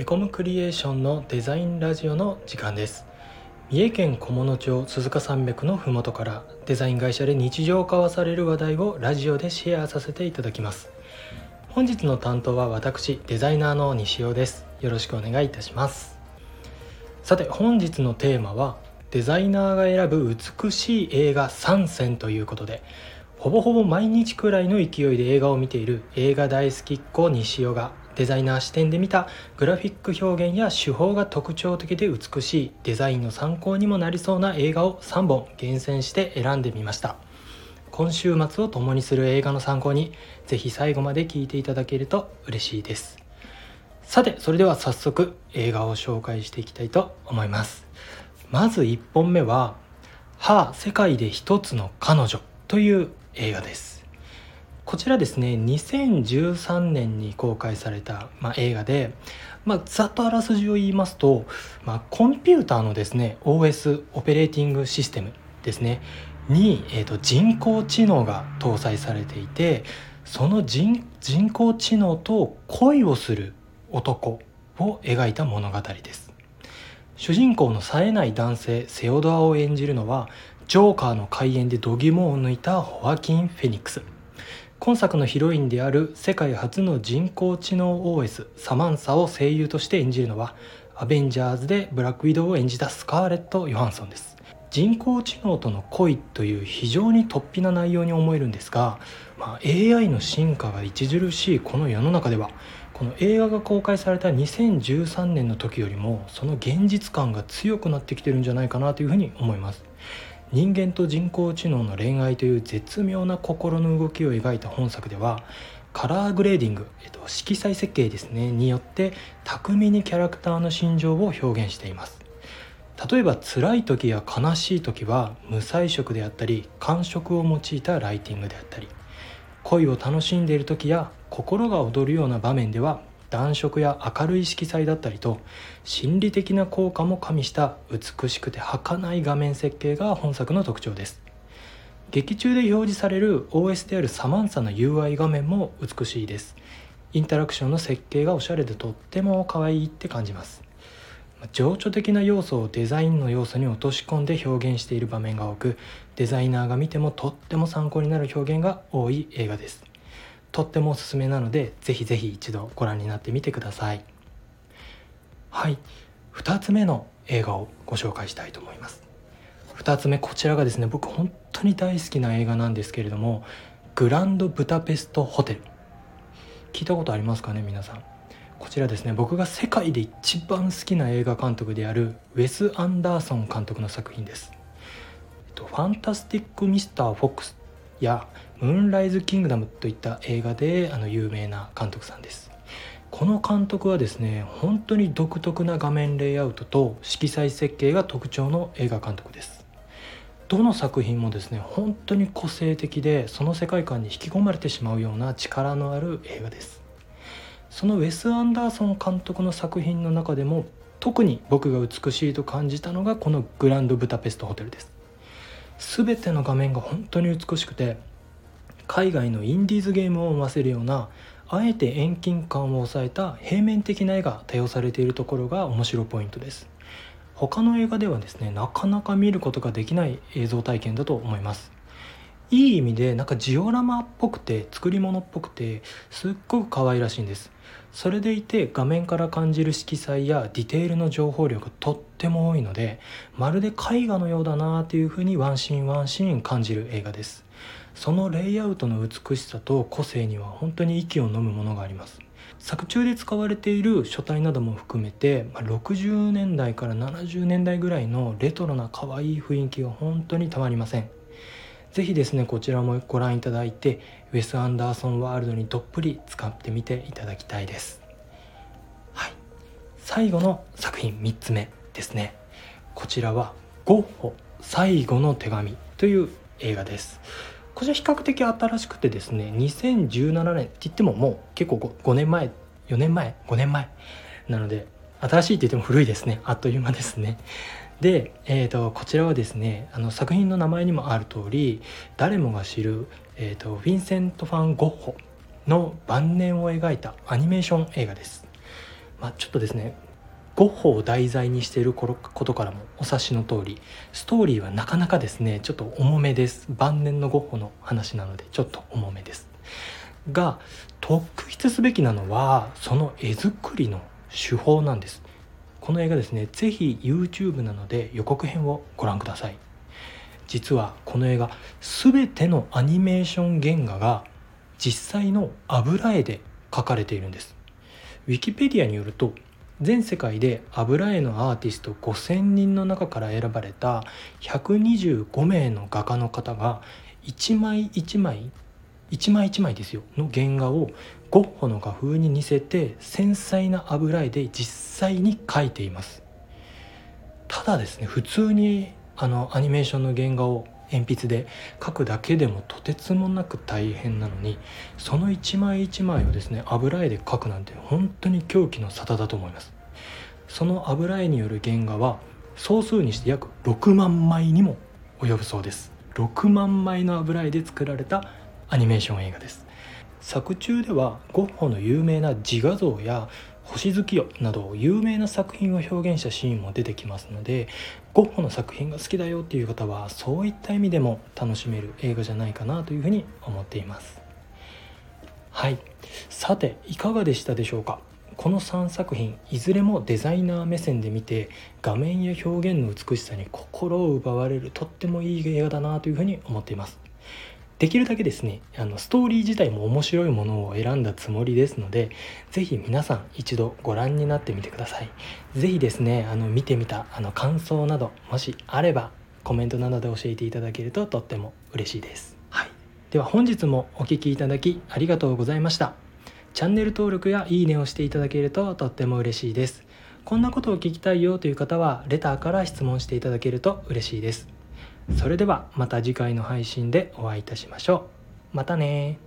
エコムクリエーションのデザインラジオの時間です。三重県菰野町鈴鹿山脈の麓からデザイン会社で日常化わされる話題をラジオでシェアさせていただきます。本日の担当は私デザイナーの西尾です。よろしくお願いいたします。さて本日のテーマはデザイナーが選ぶ美しい映画3選ということでほぼほぼ毎日くらいの勢いで映画を見ている映画大好きっ子西尾がデザイナー視点で見たグラフィック表現や手法が特徴的で美しいデザインの参考にもなりそうな映画を3本厳選して選んでみました。今週末を共にする映画の参考にぜひ最後まで聞いていただけると嬉しいです。さてそれでは早速映画を紹介していきたいと思います。まず1本目は「はあ世界で一つの彼女」という映画です。こちらですね2013年に公開された、まあ、映画で、まあ、ざっとあらすじを言いますと、まあ、コンピューターのですね OS オペレーティングシステムですねに、えーと、人工知能が搭載されていてその人人工知能と恋をする男を描いた物語です。主人公の冴えない男性セオドアを演じるのはジョーカーの開演で度肝を抜いたホアキン・フェニックス。今作のヒロインである世界初の人工知能 OS サマンサを声優として演じるのはアベンジャーズでブラックウィドウを演じたスカーレット・ヨハンソンです。人工知能との恋という非常に突飛な内容に思えるんですが、まあ、AI の進化が著しいこの世の中ではこの映画が公開された2013年の時よりもその現実感が強くなってきてるんじゃないかなというふうに思います。人間と人工知能の恋愛という絶妙な心の動きを描いた本作ではカラーグレーディング、えっと、色彩設計ですねによって巧みにキャラクターの心情を表現しています。例えば辛い時や悲しい時は無彩色であったり感触を用いたライティングであったり恋を楽しんでいる時や心が躍るような場面では暖色や明るい色彩だったりと心理的な効果も加味した美しくて儚い画面設計が本作の特徴です。劇中で表示される OS であるサマンサの UI 画面も美しいです。インタラクションの設計がおしゃれでとっても可愛いって感じます。情緒的な要素をデザインの要素に落とし込んで表現している場面が多くデザイナーが見てもとっても参考になる表現が多い映画です。とってもおすすめなのでぜひぜひ一度ご覧になってみてください。はい。2つ目の映画をご紹介したいと思います。2つ目こちらがですね僕本当に大好きな映画なんですけれどもグランドブタペストホテル。聞いたことありますかね皆さん。こちらですね僕が世界で一番好きな映画監督であるウェス・アンダーソン監督の作品です「ファンタスティック・ミスター・フォックス」や「ムーンライズ・キングダム」といった映画であの有名な監督さんです。この監督はですね本当に独特な画面レイアウトと色彩設計が特徴の映画監督です。どの作品もですね本当に個性的でその世界観に引き込まれてしまうような力のある映画です。そのウェス・アンダーソン監督の作品の中でも特に僕が美しいと感じたのがこのグランドブタペストホテルです。全ての画面が本当に美しくて海外のインディーズゲームを思わせるようなあえて遠近感を抑えた平面的な絵が多用されているところが面白ポイントです。他の映画ではですねなかなか見ることができない映像体験だと思います。いい意味でなんかジオラマっぽくて作り物っぽくてすっごく可愛らしいんです。それでいて画面から感じる色彩やディテールの情報量がとっても多いのでまるで絵画のようだなというふうにワンシーンワンシーン感じる映画です。そのレイアウトの美しさと個性には本当に息を飲むものがあります。作中で使われている書体なども含めて60年代から70年代ぐらいのレトロな可愛い雰囲気が本当にたまりません。是非ですねこちらもご覧いただいてウェス・アンダーソンワールドにどっぷり使ってみていただきたいです。はい。最後の作品3つ目ですね。こちらは「ゴッホ最後の手紙」という映画です。こちら比較的新しくてですね2017年って言ってももう結構 5, 5年前4年前5年前なので新しいって言っても古いですね。あっという間ですね。で、えーと、こちらはですねあの作品の名前にもある通り誰もが知る、えーと、ヴィンセント・ファン・ゴッホの晩年を描いたアニメーション映画です。まあ、ちょっとですねゴッホを題材にしていることからもお察しの通りストーリーはなかなかですねちょっと重めです。晩年のゴッホの話なのでちょっと重めです。が特筆すべきなのはその絵作りの手法なんです。この映画ですね是非 YouTube なので予告編をご覧ください。実はこの映画全てのアニメーション原画が実際の油絵で描かれているんです。ウィキペディアによると全世界で油絵のアーティスト5,000人の中から選ばれた125名の画家の方が一枚一枚一枚一枚ですよの原画をゴッホの画風に似せて繊細な油絵で実際に描いています。ただですね普通にあのアニメーションの原画を鉛筆で描くだけでもとてつもなく大変なのにその一枚一枚をですね油絵で描くなんて本当に狂気の沙汰だと思います。その油絵による原画は総数にして約6万枚にも及ぶそうです。6万枚の油絵で作られたアニメーション映画です。作中ではゴッホの有名な自画像や星月夜など有名な作品を表現したシーンも出てきますのでゴッホの作品が好きだよっていう方はそういった意味でも楽しめる映画じゃないかなというふうに思っています。はい。さていかがでしたでしょうか？この3作品いずれもデザイナー目線で見て画面や表現の美しさに心を奪われるとってもいい映画だなというふうに思っています。できるだけですねあのストーリー自体も面白いものを選んだつもりですので是非皆さん一度ご覧になってみてください。是非ですねあの見てみたあの感想などもしあればコメントなどで教えていただけるととっても嬉しいです、はい、では本日もお聴きいただきありがとうございました。チャンネル登録やいいねをしていただけるととっても嬉しいです。こんなことを聞きたいよという方はレターから質問していただけると嬉しいです。それではまた次回の配信でお会いいたしましょう。またね